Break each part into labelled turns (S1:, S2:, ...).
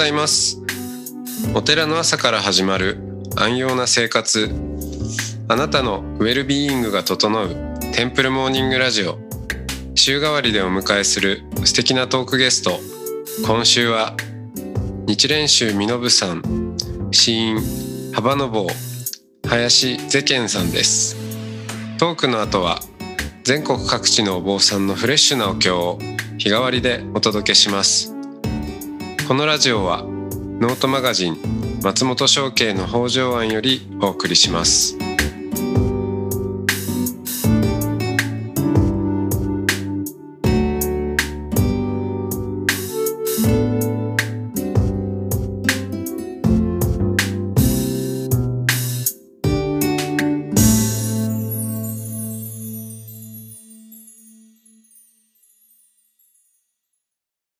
S1: ございます。お寺の朝から始まる安養な生活。あなたのウェルビーイングが整うテンプルモーニングラジオ。週替わりでお迎えする素敵なトークゲスト。今週は日蓮宗身延さん死因幅の坊林ゼケンさんです。トークの後は全国各地のお坊さんのフレッシュなお経を日替わりでお届けします。このラジオはノートマガジン松本商家の北条庵よりお送りします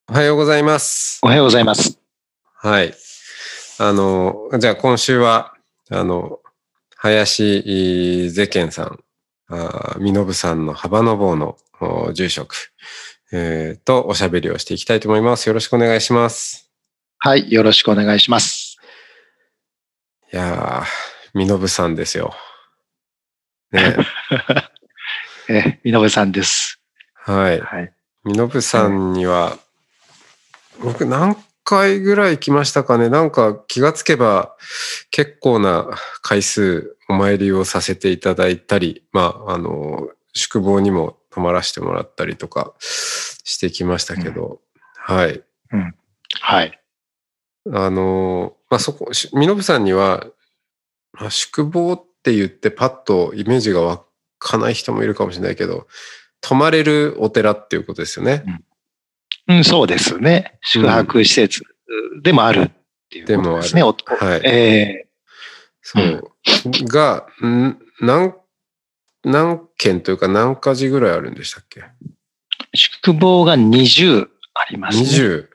S1: おはようございます。
S2: ございます。
S1: はい。あの、じゃあ今週は、あの、林ゼケンさん、あ身延さんの幅の坊のお住職、えーとおしゃべりをしていきたいと思います。よろしくお願いします。
S2: はい、よろしくお願いします。
S1: いやー、身延さんですよ。ね、
S2: え、みのぶさんです。
S1: はい。
S2: はい。
S1: 身延さんには、僕何回ぐらい来ましたかね？なんか気がつけば結構な回数お参りをさせていただいたり、まあ、あの、宿坊にも泊まらせてもらったりとかしてきましたけど、はい。
S2: はい。
S1: あの、まあ、そこ、し身延さんには、まあ、宿坊って言ってパッとイメージが湧かない人もいるかもしれないけど、泊まれるお寺っていうことですよね。
S2: うん、そうですね。宿泊施設でもあるっていうことですね。お
S1: はい。
S2: え
S1: そう。が、ん何、何件というか何か時ぐらいあるんでしたっけ？
S2: ー宿坊が20ありますね。
S1: ?20。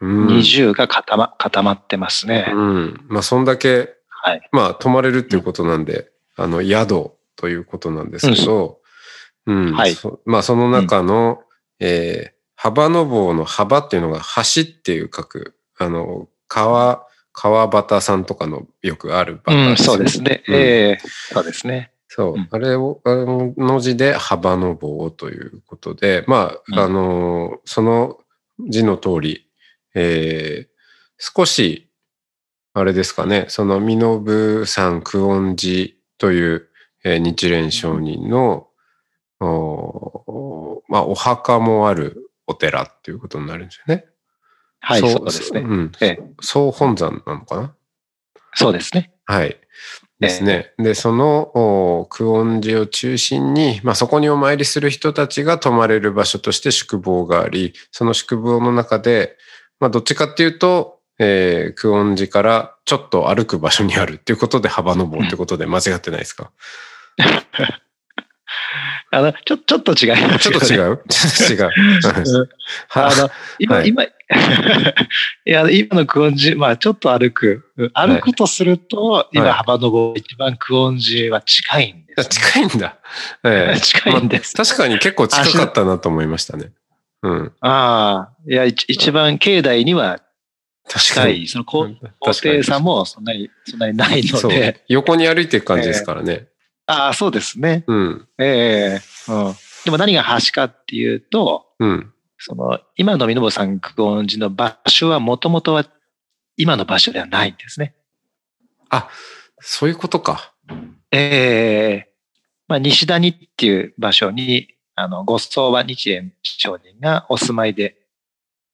S1: うん。
S2: 20が固ま固まってますね。
S1: うん。まあ、そんだけ、
S2: はい。
S1: まあ、泊まれるっていうことなんで、あの、宿ということなんですけど、うん。
S2: はい
S1: そまあ、その中の、えー幅の棒の幅っていうのが橋っていう書く、あの、川、川端さんとかのよくあるバ
S2: うん、
S1: タ
S2: そうですね。
S1: うん。
S2: ええ。そうですね。
S1: そう、
S2: うん。
S1: あれを、あの字で幅の棒ということで、まあ、
S2: うん。
S1: あの、その字の通り、えー少し、あれですかね、その身延山久遠寺という、えー日蓮上人の、おまあ、お墓もあるお寺っていうことになるんですよね。
S2: はい、そうですね。
S1: うん。
S2: ええ
S1: 総本山なのかな？
S2: そうですね。
S1: はい。ですね。で、そのお久遠寺を中心に、まあ、そこにお参りする人たちが泊まれる場所として宿坊があり、その宿坊の中で、まあ、どっちかっていうと、えー、久遠寺からちょっと歩く場所にあるっていうことで幅の棒ってことで間違ってないですか、
S2: あの、ちょ、ちょっと違います
S1: ちょっと違
S2: う？
S1: うちょっと違う。は
S2: あの、今、
S1: はい
S2: 今、いや、今のクオンジ、まあ、ちょっと歩く。歩くとすると、今、
S1: はい
S2: 幅の棒、一番クオンジは近いんです、
S1: 近いんだ。ええ
S2: 近いんです。
S1: まあ確かに結構近かったなと思いましたね。うん。
S2: ああ、いや、一一番境内には
S1: 確かに。
S2: 近い、その高低差もそんなに、そんなにないの
S1: そう
S2: で、。
S1: 横に歩いていく感じですからね。
S2: ああ、そうですね。
S1: うん。
S2: ええうん。でも何が橋かっていうと、
S1: うん。
S2: その、今の身延山久遠寺の場所はもともとは今の場所ではないんですね。
S1: あ、そういうことか。
S2: ええまあ、西谷っていう場所に、あの、ご相場日蓮上人がお住まいで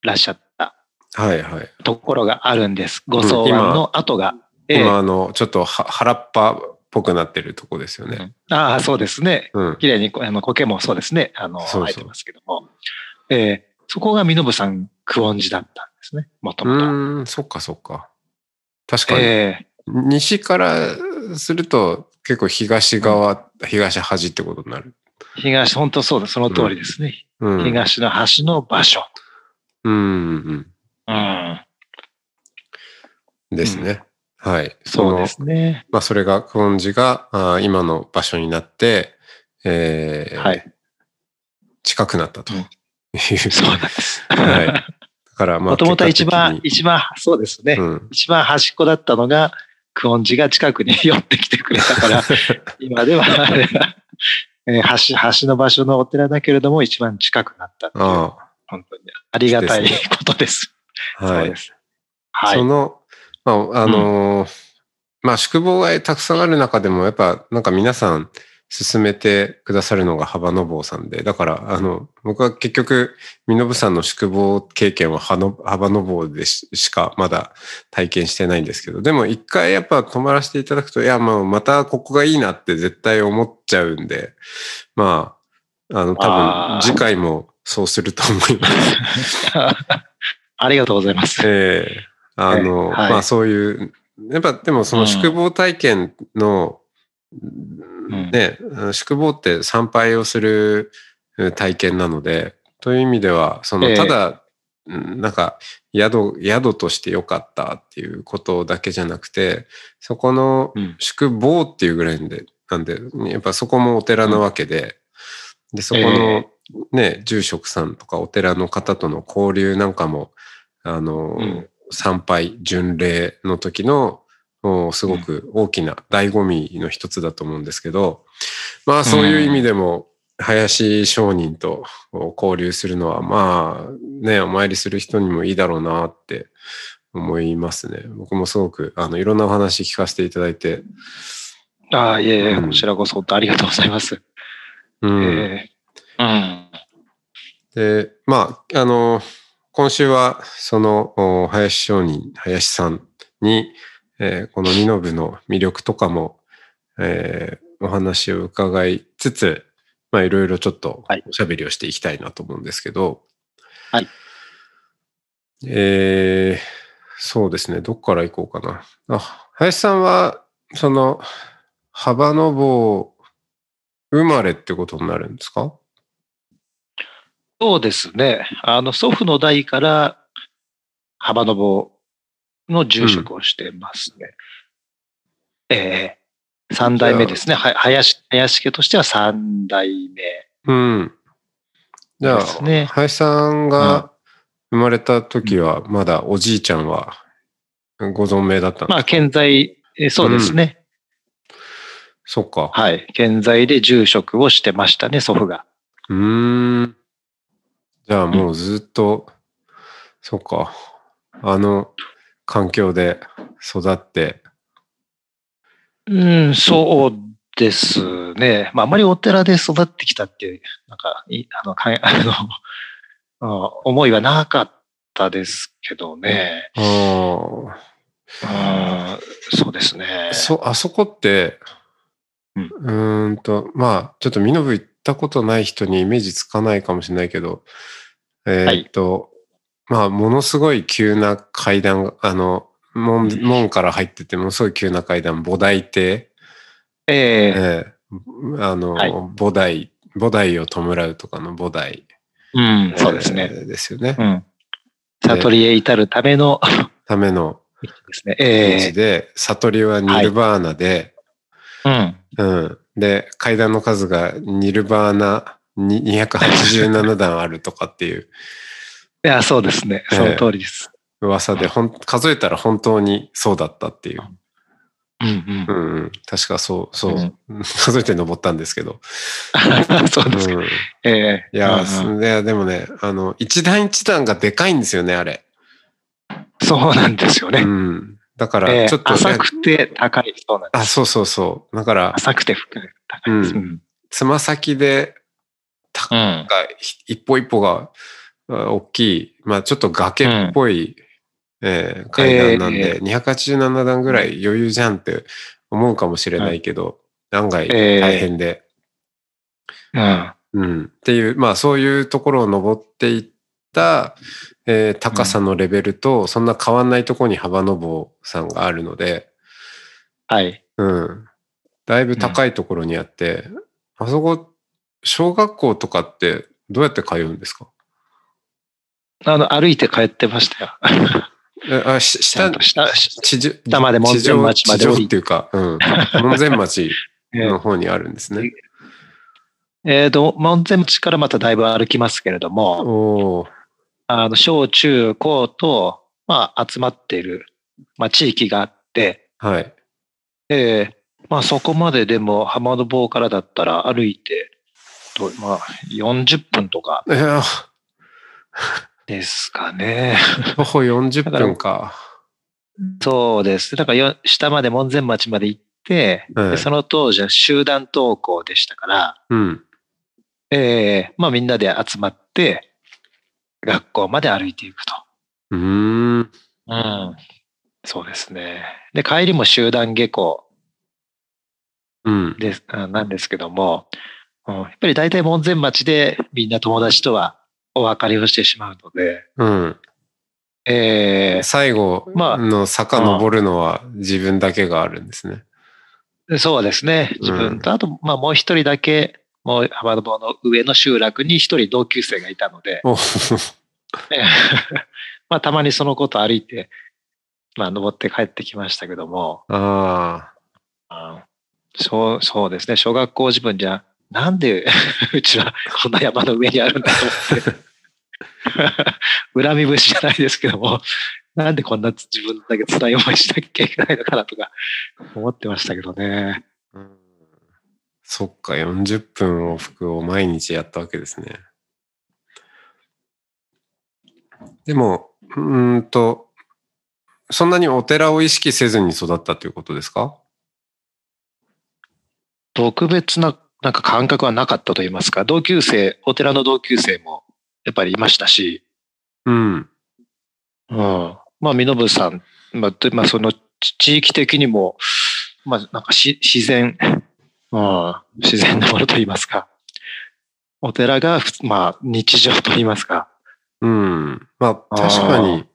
S2: いらっしゃった
S1: はいはい。
S2: ところがあるんです。ご相場の跡が。ええ
S1: 今、あの、ちょっとは原っぱっぽくなってるとこですよね。
S2: ああ、そうですね。
S1: うん。
S2: 綺麗にこあの苔もそうですね。あの、生えてますけども。ええそこが身延山久遠寺だったんですね。もと
S1: う
S2: もと。
S1: ーん、そっかそっか。確かに。
S2: ええ
S1: 西からすると結構東側、東端ってことになる。
S2: 東、本当そうだ、その通りですね。
S1: うん。
S2: 東の端の場所。
S1: うんうん
S2: うん。
S1: うん。ですね。はい。
S2: そうで
S1: の
S2: すね。
S1: まあ、それが、久遠寺があー今の場所になって、えー
S2: はい。
S1: 近くなったという。
S2: そうなんです。
S1: はいから、まあ、
S2: もともとは一番、一番、そうですね。
S1: うん。
S2: 一番端っこだったのが、クオンジが近くに寄ってきてくれたから、今では、あれがえー橋、橋の場所のお寺だけれども、一番近くなったっていう
S1: あ
S2: 本当にありがたい
S1: です
S2: ことです。
S1: あ、はい
S2: そうで。す。はい
S1: そ。の、まあ、あのーまあ、宿坊がたくさんある中でも、やっぱ、なんか皆さん、進めてくださるのが幅の坊さんで、だから、あの、僕は結局、身延さんの宿坊経験は幅の坊でししかまだ体験してないんですけど、でも一回やっぱ泊まらせていただくと、いや、まあ、またここがいいなって絶対思っちゃうんで、まあ、あの、多分、次回もそうすると思います。
S2: ありがとうございます。
S1: ええあの、
S2: ええはい。
S1: まあそういう、やっぱでもその宿坊体験の、
S2: ん。
S1: ね、宿坊って参拝をする体験なので、という意味では、その、
S2: ええ。
S1: ただ、うんなんか、宿、宿として良かったっていうことだけじゃなくて、そこの
S2: うん。
S1: 宿坊っていうぐらいで、なんで、やっぱそこもお寺なわけで、で、そこのね、住職さんとかお寺の方との交流なんかも、あの、
S2: うん
S1: 参拝、巡礼の時の、すごく大きな醍醐味の一つだと思うんですけど、まあそういう意味でも、林商人と交流するのは、まあね、お参りする人にもいいだろうなって思いますね。僕もすごく、あの、いろんなお話聞かせていただいて、
S2: ああ、いえいえ、
S1: うん
S2: こちらこそありがとうございます。
S1: うん。
S2: ええうん。
S1: で、まあ、あの、今週は、その、お林商人、林さんに、えーこのニノブの魅力とかも、えーお話を伺いつつ、まあ、いろいろちょっと
S2: はい
S1: おしゃべりをしていきたいなと思うんですけど、
S2: はい。
S1: えーそうですね、どっから行こうかな。あ、林さんは、その、幅の棒生まれってことになるんですか？
S2: そうですね。あの、祖父の代から幅の棒の住職をしてますね。ええ三代目ですね。は林、林家としては三代目。
S1: うん。じゃあ、
S2: ね
S1: 林さんが生まれた時は、まだおじいちゃんはご存命だったんですか？
S2: まあ、健在、えそうですね。
S1: そっか。
S2: はい。健在で住職をしてましたね、祖父が。
S1: うーん。じゃあもうずっと、そっか。あの環境で育って、
S2: うん、そうですね。まあ、あまりお寺で育ってきたっていう、なんか、いあの、かん あの、あ思いはなかったですけどね。
S1: ああ、
S2: うんそうですね。
S1: そ、あそこって、
S2: う
S1: うんーんと、まあ、ちょっとミノブ行ったことない人にイメージつかないかもしれないけど、えーっと、まあ、ものすごい急な階段が、あの、門門から入ってて、ものすごい急な階段、菩提亭、
S2: ええ。
S1: ええ。あの、
S2: はい。
S1: 菩提、菩提を弔うとかの菩提、
S2: うん、そうですね。
S1: えーですよね。
S2: うん。悟りへ至るための
S1: ための
S2: 道ですね。
S1: 道
S2: え。え
S1: で、悟りはニルバーナで、
S2: うん。
S1: うん。で、階段の数がニルバーナに287段あるとかっていう
S2: いや、そうですね。
S1: ええ
S2: その通りです。
S1: 噂で、ほん数えたら本当にそうだったっていう。
S2: うん
S1: うんうん。確かそう、そう。
S2: うん
S1: 数えて登ったんですけど。
S2: うん。そうですか。
S1: うん、い
S2: ええ
S1: や、
S2: うんうん
S1: いやでもね、あの、一段一段がでかいんですよね、あれ。
S2: そうなんですよ
S1: う
S2: ね。
S1: ん。だか
S2: え
S1: ら、
S2: え
S1: ちょっと、
S2: 浅くて高い。そうなんで
S1: あ、
S2: す。
S1: そうそうそう。だから、
S2: 浅くて深い。高いです。
S1: う
S2: うん。
S1: つま先で、た
S2: うん。
S1: が一歩一歩があ大きい、まあちょっと崖っぽい、えー階段なんで、
S2: え
S1: 287段ぐらい余裕じゃんって思うかもしれないけど、案外
S2: ええ
S1: 大変で、
S2: うん。
S1: うん。っていう、まあそういうところを登っていった、えー高さのレベルと、そんな変わんないところに幅の棒さんがあるので、
S2: はい。
S1: うん。だいぶ高いところにあって、あそこ、小学校とかってどうやって通うんですか？
S2: あの、歩いて帰ってましたよ。
S1: えあ、し下
S2: 下、
S1: 地上、
S2: 下まで門前町まで
S1: 地上っていうか、うん。門前町
S2: ええ
S1: の方にあるんですね。
S2: えーと、門前町からまただいぶ歩きますけれども、
S1: おお
S2: あの、小中高と、まあ、集まっている、まあ、地域があって、
S1: はい。
S2: ええまあ、そこまででも、浜の棒からだったら歩いて、とまあ、40分とかですかね。
S1: 徒歩40分か。
S2: そうです。だからよ、下まで門前町まで行って、
S1: はい
S2: でその当時は集団登校でしたから、
S1: うん。
S2: ええまあみんなで集まって、学校まで歩いていくと。
S1: うーん。
S2: うん。そうですね。で、帰りも集団下校
S1: うん。
S2: です、あなんですけども、うん、やっぱり大体門前町でみんな友達とはお別れをしてしまうので、
S1: うん。
S2: え
S1: 最後
S2: まあ
S1: の坂登るのは自分だけがあるんですね。
S2: えそうですね。自分と、あと、まあもう一人だけ、もう浜の棒の上の集落に一人同級生がいたので、まあたまにそのこと歩いて、まあ登って帰ってきましたけども、
S1: あ
S2: うんそう、そうですね。小学校自分じゃ、なんで うちはこんな山の上にあるんだと思って。恨み節じゃないですけども、なんでこんな自分だけ辛い思いしなきゃいけないのかなとか思ってましたけどね。
S1: あ。うんそっか、40分往復を毎日やったわけですね。でも、うーんと、そんなにお寺を意識せずに育ったということですか？
S2: 特別ななんか感覚はなかったと言いますか、同級生、お寺の同級生もやっぱりいましたし、
S1: うん。
S2: うん。まあ、身延さん、まあ、でまあ、そのち地域的にも、まあ、なんかし自然、うん、自然なものと言いますか、お寺がまあ、日常と言いますか、
S1: うん。まあ、確かに、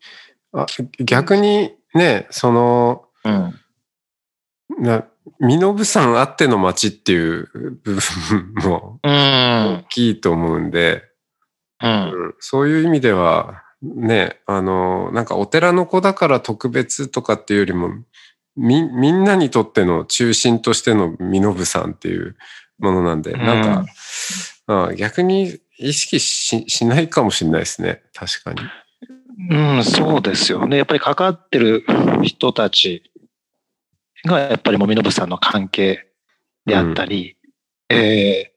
S1: あ逆にね、その、
S2: うん。
S1: な、身延山あっての町っていう部分も
S2: うん
S1: 大。きいと思うんで、
S2: うん。
S1: うんそういう意味では、ね、あの、なんかお寺の子だから特別とかっていうよりも、み、みんなにとっての中心としての身延山っていうものなんで、なんか、あ逆に意識ししないかもしれないですね。確かに。
S2: うん、そうですよね。やっぱり関わってる人たちが、やっぱりもみのぶさんの関係であったり、え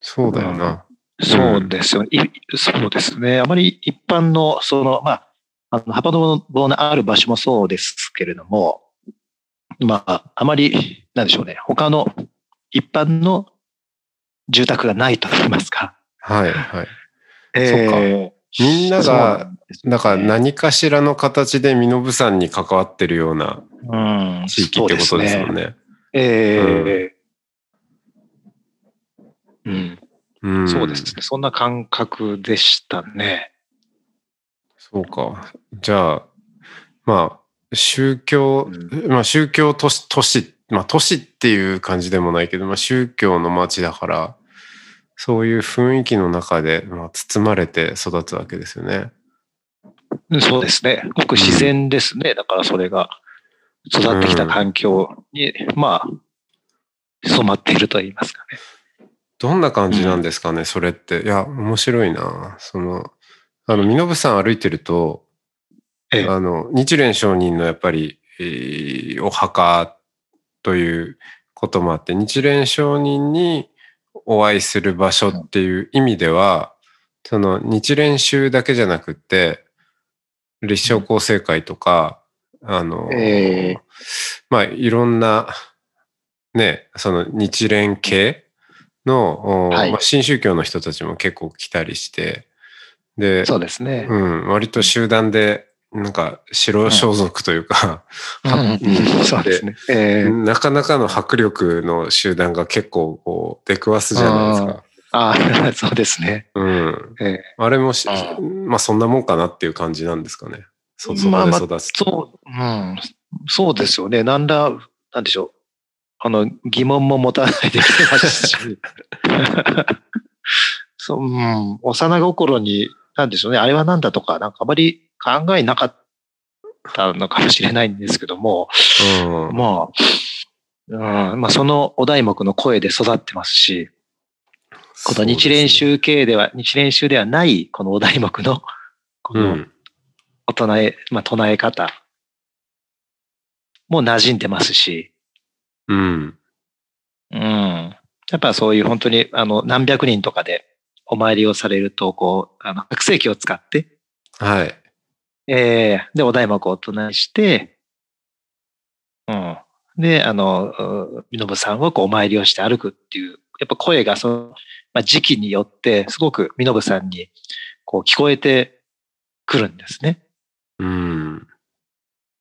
S1: そうだよな。
S2: ーそうですよ、いそうですね。あまり一般の、その、まあ、あの、幅の棒のある場所もそうですけれども、まあ、あまり、なんでしょうね。他の一般の住宅がないと言いますか。
S1: はい、はい。
S2: えー
S1: みんな
S2: そうな
S1: が、
S2: ん
S1: から何かしらの形で身延山に関わってるような
S2: うん、
S1: 地域ってことですもん
S2: ね。
S1: ね。
S2: ええうん、
S1: うん。
S2: そうですね。そんな感覚でしたね。
S1: そうか。じゃあ、まあ、宗教、
S2: う
S1: まあ宗教都市、都市、まあ都市っていう感じでもないけど、まあ宗教の街だから、そういう雰囲気の中で、まあ、包まれて育つわけですよね。
S2: そうですね。ごく自然ですね。だからそれが育ってきた環境に、まあ、染まっていると言いますかね。
S1: どんな感じなんですかね、それって。いや、面白いな。その、あの、身延山歩いてると、
S2: ええ。
S1: あの、日蓮上人のやっぱり、えーお墓ということもあって、日蓮上人にお会いする場所っていう意味では、その日蓮宗だけじゃなくって、立正厚生会とか、あの、
S2: ええ。
S1: まあ、いろんな、ね、その日蓮系の、お
S2: はい。
S1: まあ、新宗教の人たちも結構来たりして、で、
S2: そうですね。
S1: うん、割と集団で、なんか白装束というか、
S2: そうですね。ええ
S1: なかなかの迫力の集団が結構こう出くわすじゃないですか。
S2: ああ、そうですね。
S1: うん。
S2: ええ
S1: あれもまあそんなもんかなっていう感じなんですかね。そ、そ
S2: まあまあ
S1: こで育つと。
S2: そう、うん、そうですよね。なんだ、なんでしょう。あの、疑問も持たないできてますし。そう、うん、幼心に、なんでしょうね。あれはなんだとか、なんかあまり考えなかったのかもしれないんですけども、
S1: うん。
S2: まあ、うん、まあそのお題目の声で育ってますし、この日蓮宗系では、日蓮宗ではないこのお題目のこの大人え、まあ、唱え方も馴染んでますし、
S1: うん。
S2: うん。やっぱそういう本当に、あの、何百人とかでお参りをされると、こう、あの、白石器を使って、
S1: はい。
S2: えーで、お題目をお唱えして、うん。で、あの、う身延さんをこうお参りをして歩くっていう、やっぱ声がその、まあ、時期によって、すごく身延さんに、こう聞こえてくるんですね。
S1: うん。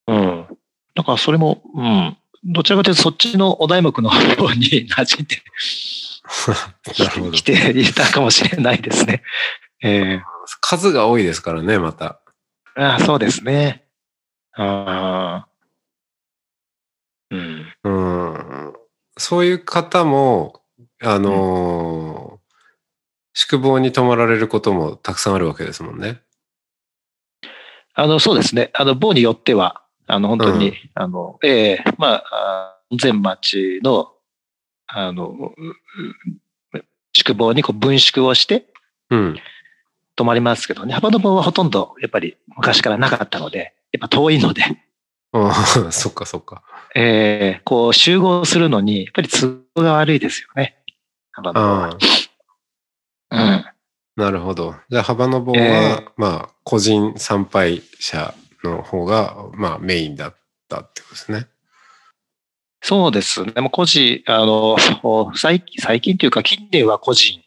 S2: うん。だからそれも、うん。どちらかというとそっちのお題目の方に馴染んで
S1: なるほど
S2: き。ていたかもしれないですね。え
S1: 数が多いですからね、また。
S2: えああそうですね。ああ。うん。
S1: うん。そういう方も、あのー宿坊に泊まられることもたくさんあるわけですもんね。
S2: あの、そうですね。あの、棒によっては、あの、本当に、
S1: うん
S2: あの、ええまああ、全町の、あの、宿坊にこう分宿をして
S1: うん。
S2: 泊まりますけどね。幅の棒はほとんど、やっぱり昔からなかったので、やっぱ遠いので、
S1: ああ、そっかそっか。
S2: ええこう集合するのに、やっぱり都合が悪いですよね。幅の棒は。
S1: あ
S2: うん。
S1: あ、なるほど。じゃあ、幅の棒は、
S2: え
S1: まあ、個人参拝者の方が、まあ、メインだったってことですね。
S2: そうですね。もう個人、あの、最近、最近というか近年は個人
S1: うん。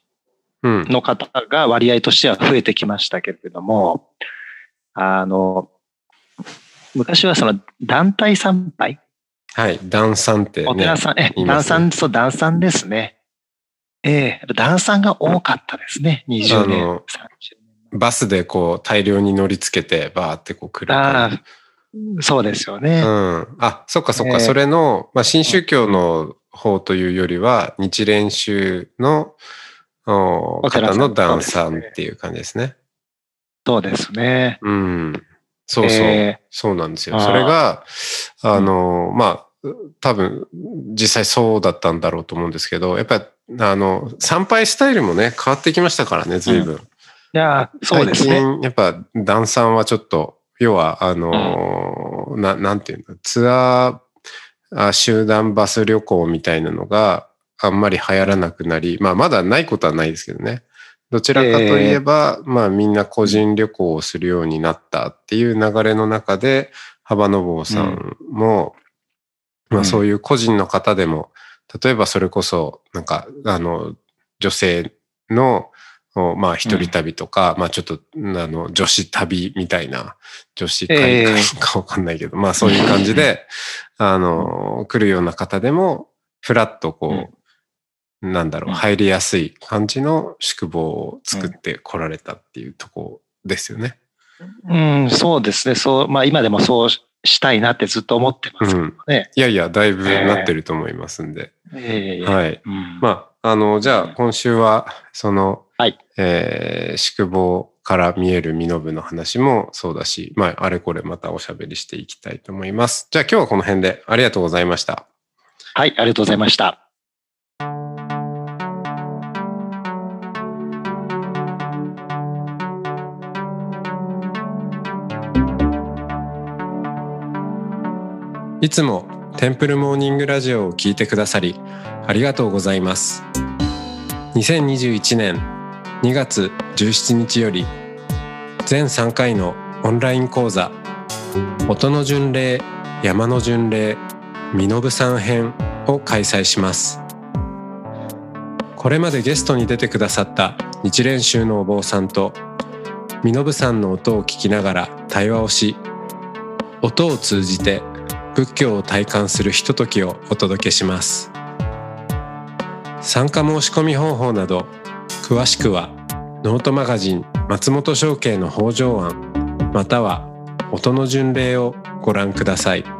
S2: の方が割合としては増えてきましたけれども、あの、昔はその団体参拝、
S1: はい。段三ってね
S2: お寺。さん、え、団さん、そう、団さんですね。ええ団さんが多かったですね。20年、
S1: あの
S2: 30
S1: バスでこう、大量に乗り付けて、バーってこう来る
S2: 年。あそうですよね。
S1: うん。あ、そっかそっか。
S2: えー
S1: それの、まあ、新宗教の方というよりは、日蓮宗の方の段さ
S2: そうんですね
S1: っていう感じですね。
S2: そうですね。
S1: うん。そうそう。
S2: え
S1: そうなんですよ。それが、あの、まあ、多分、実際そうだったんだろうと思うんですけど、やっぱり、あの、参拝スタイルもね、変わってきましたからね、随分。
S2: いや、そうですね。
S1: 最近、やっぱ、段さんはちょっと、要は、あの、ななんていうの、ツアーあ、集団バス旅行みたいなのがあんまり流行らなくなり、まあ、まだないことはないですけどね。どちらかといえば、まあ、みんな個人旅行をするようになったっていう流れの中で、幅の坊さんも、まあ、
S2: うん。
S1: そういう個人の方でも、例えばそれこそ、なんか、あの、女性の、おまあ、一人旅とか、まあ、ちょっと、あの、女子旅みたいな、女子会
S2: ええ
S1: かわかんないけど、まあ、そういう感じで、あの、来るような方でも、ふらっとこう、なんだろう、
S2: うん
S1: 入りやすい感じの宿坊を作って来られたっていうとこですよね。
S2: うん、そうですね。そう、まあ今でもそうしたいなってずっと思ってますけどね。
S1: いやいや、だいぶなってると思いますんで。
S2: ええ
S1: はい。
S2: うん
S1: まあ、あの、じゃあ今週は、その、
S2: はい
S1: えー宿坊から見える身延の話もそうだし、まあ、あれこれまたおしゃべりしていきたいと思います。じゃあ今日はこの辺でありがとうございました。
S2: はい、ありがとうございました。
S1: いつもテンプルモーニングラジオを聞いてくださりありがとうございます。2021年2月17日より全3回のオンライン講座音の巡礼山の巡礼身延さん編を開催します。これまでゲストに出てくださった日蓮宗のお坊さんと身延さんの音を聞きながら対話をし音を通じて仏教を体感するひとときをお届けします。参加申し込み方法など詳しくはノートマガジン松本商家の北条案または音の巡礼をご覧ください。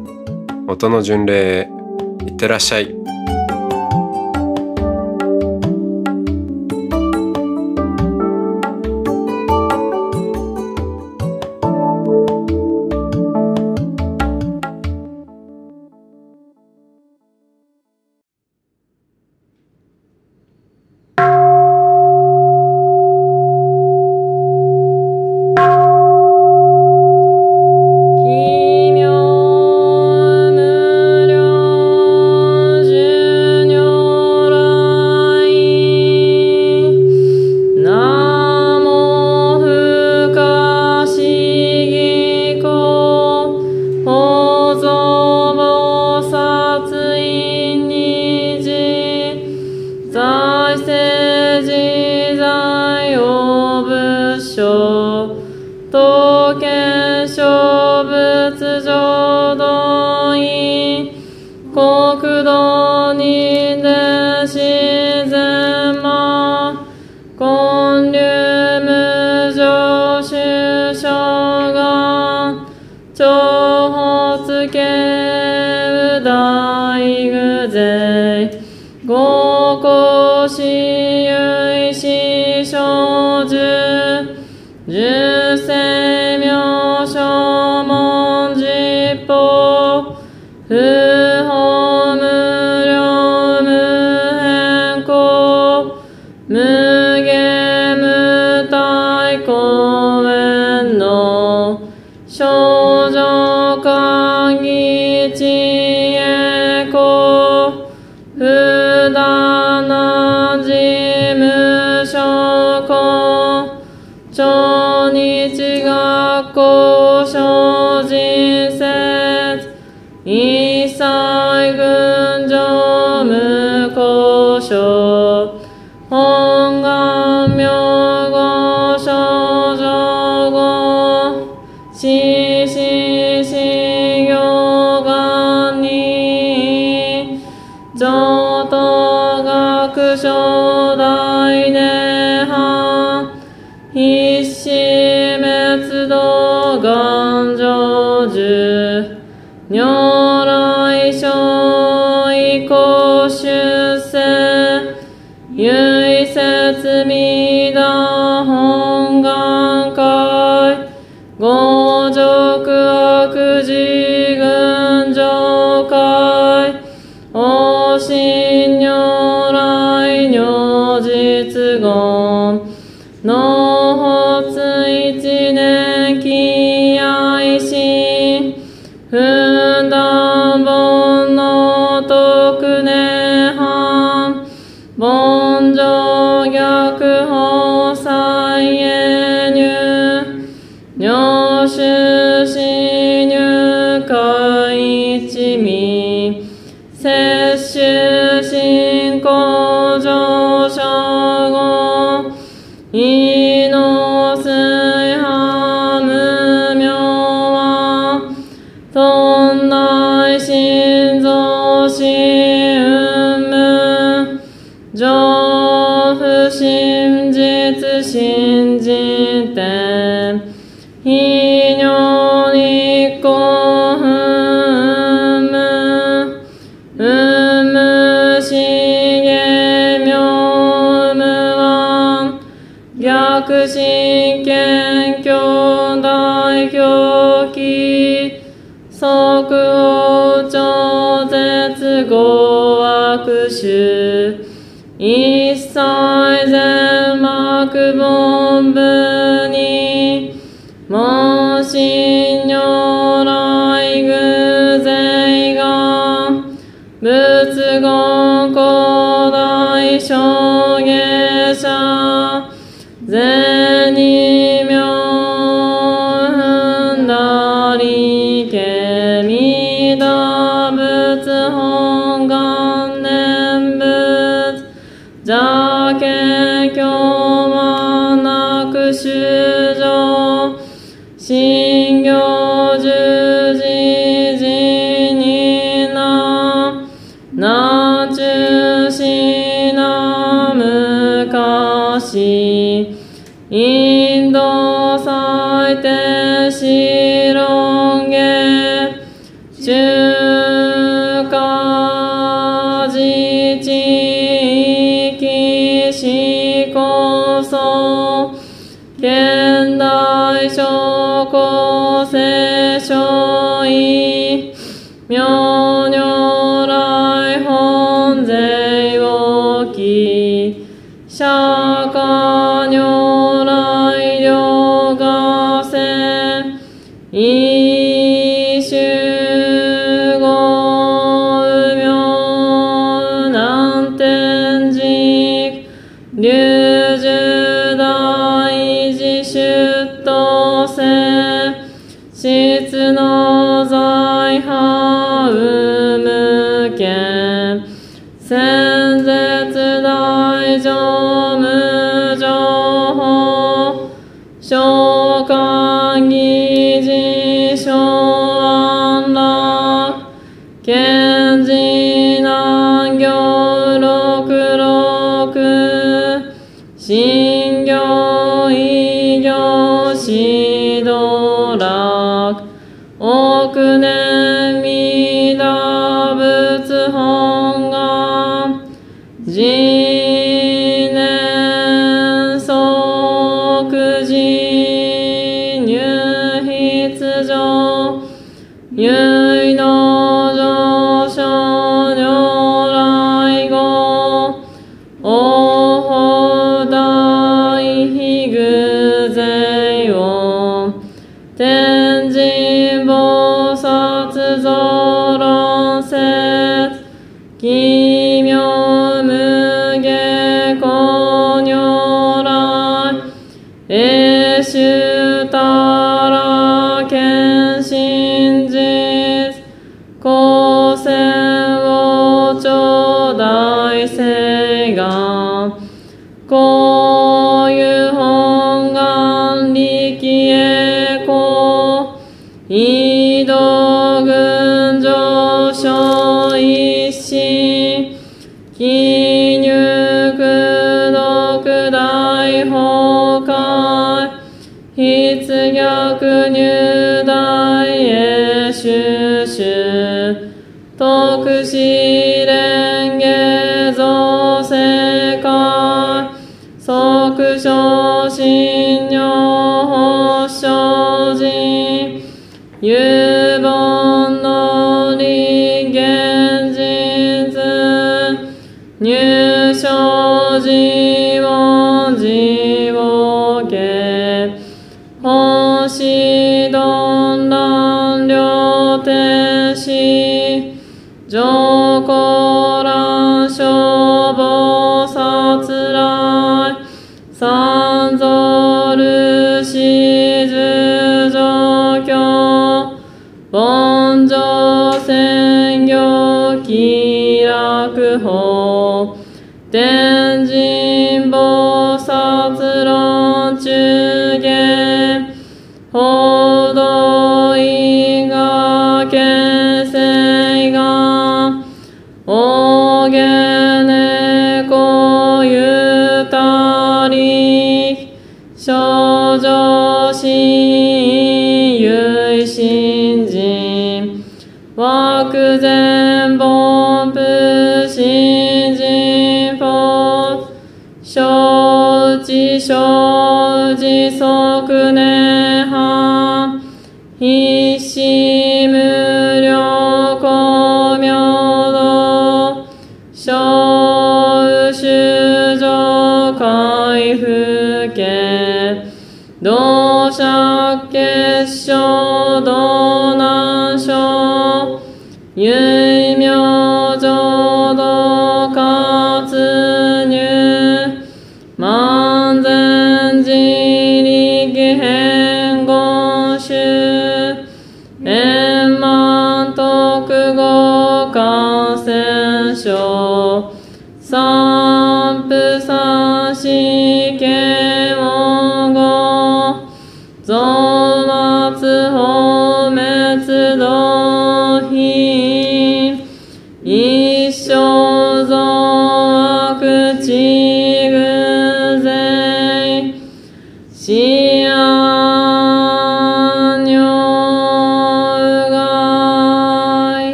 S1: 音の巡礼へいってらっしゃい。
S3: 長発系右大具税大 Senhor. 大真実法天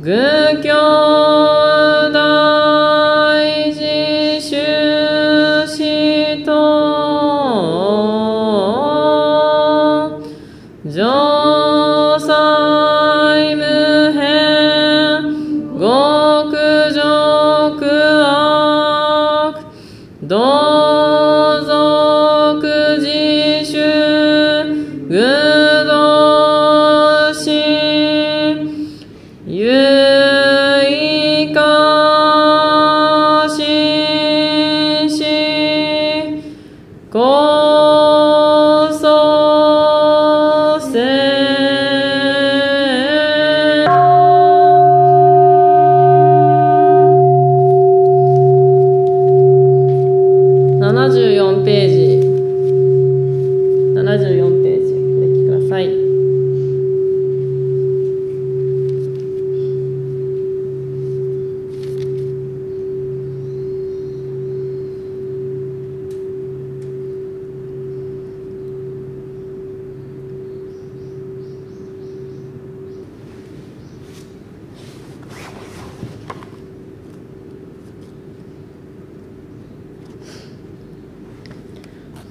S3: 愚教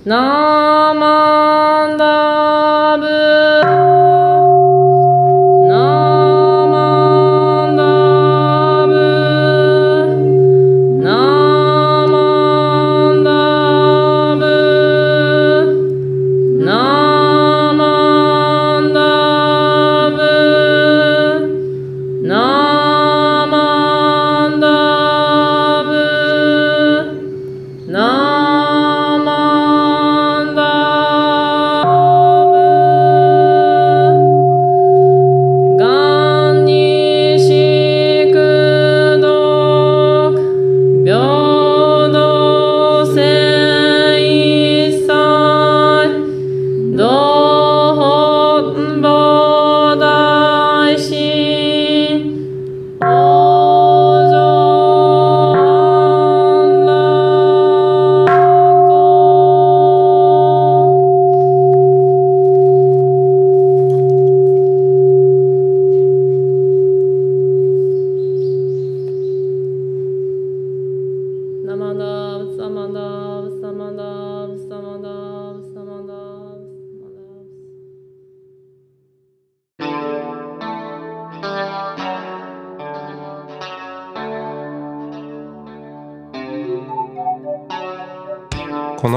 S3: ナーマンダブ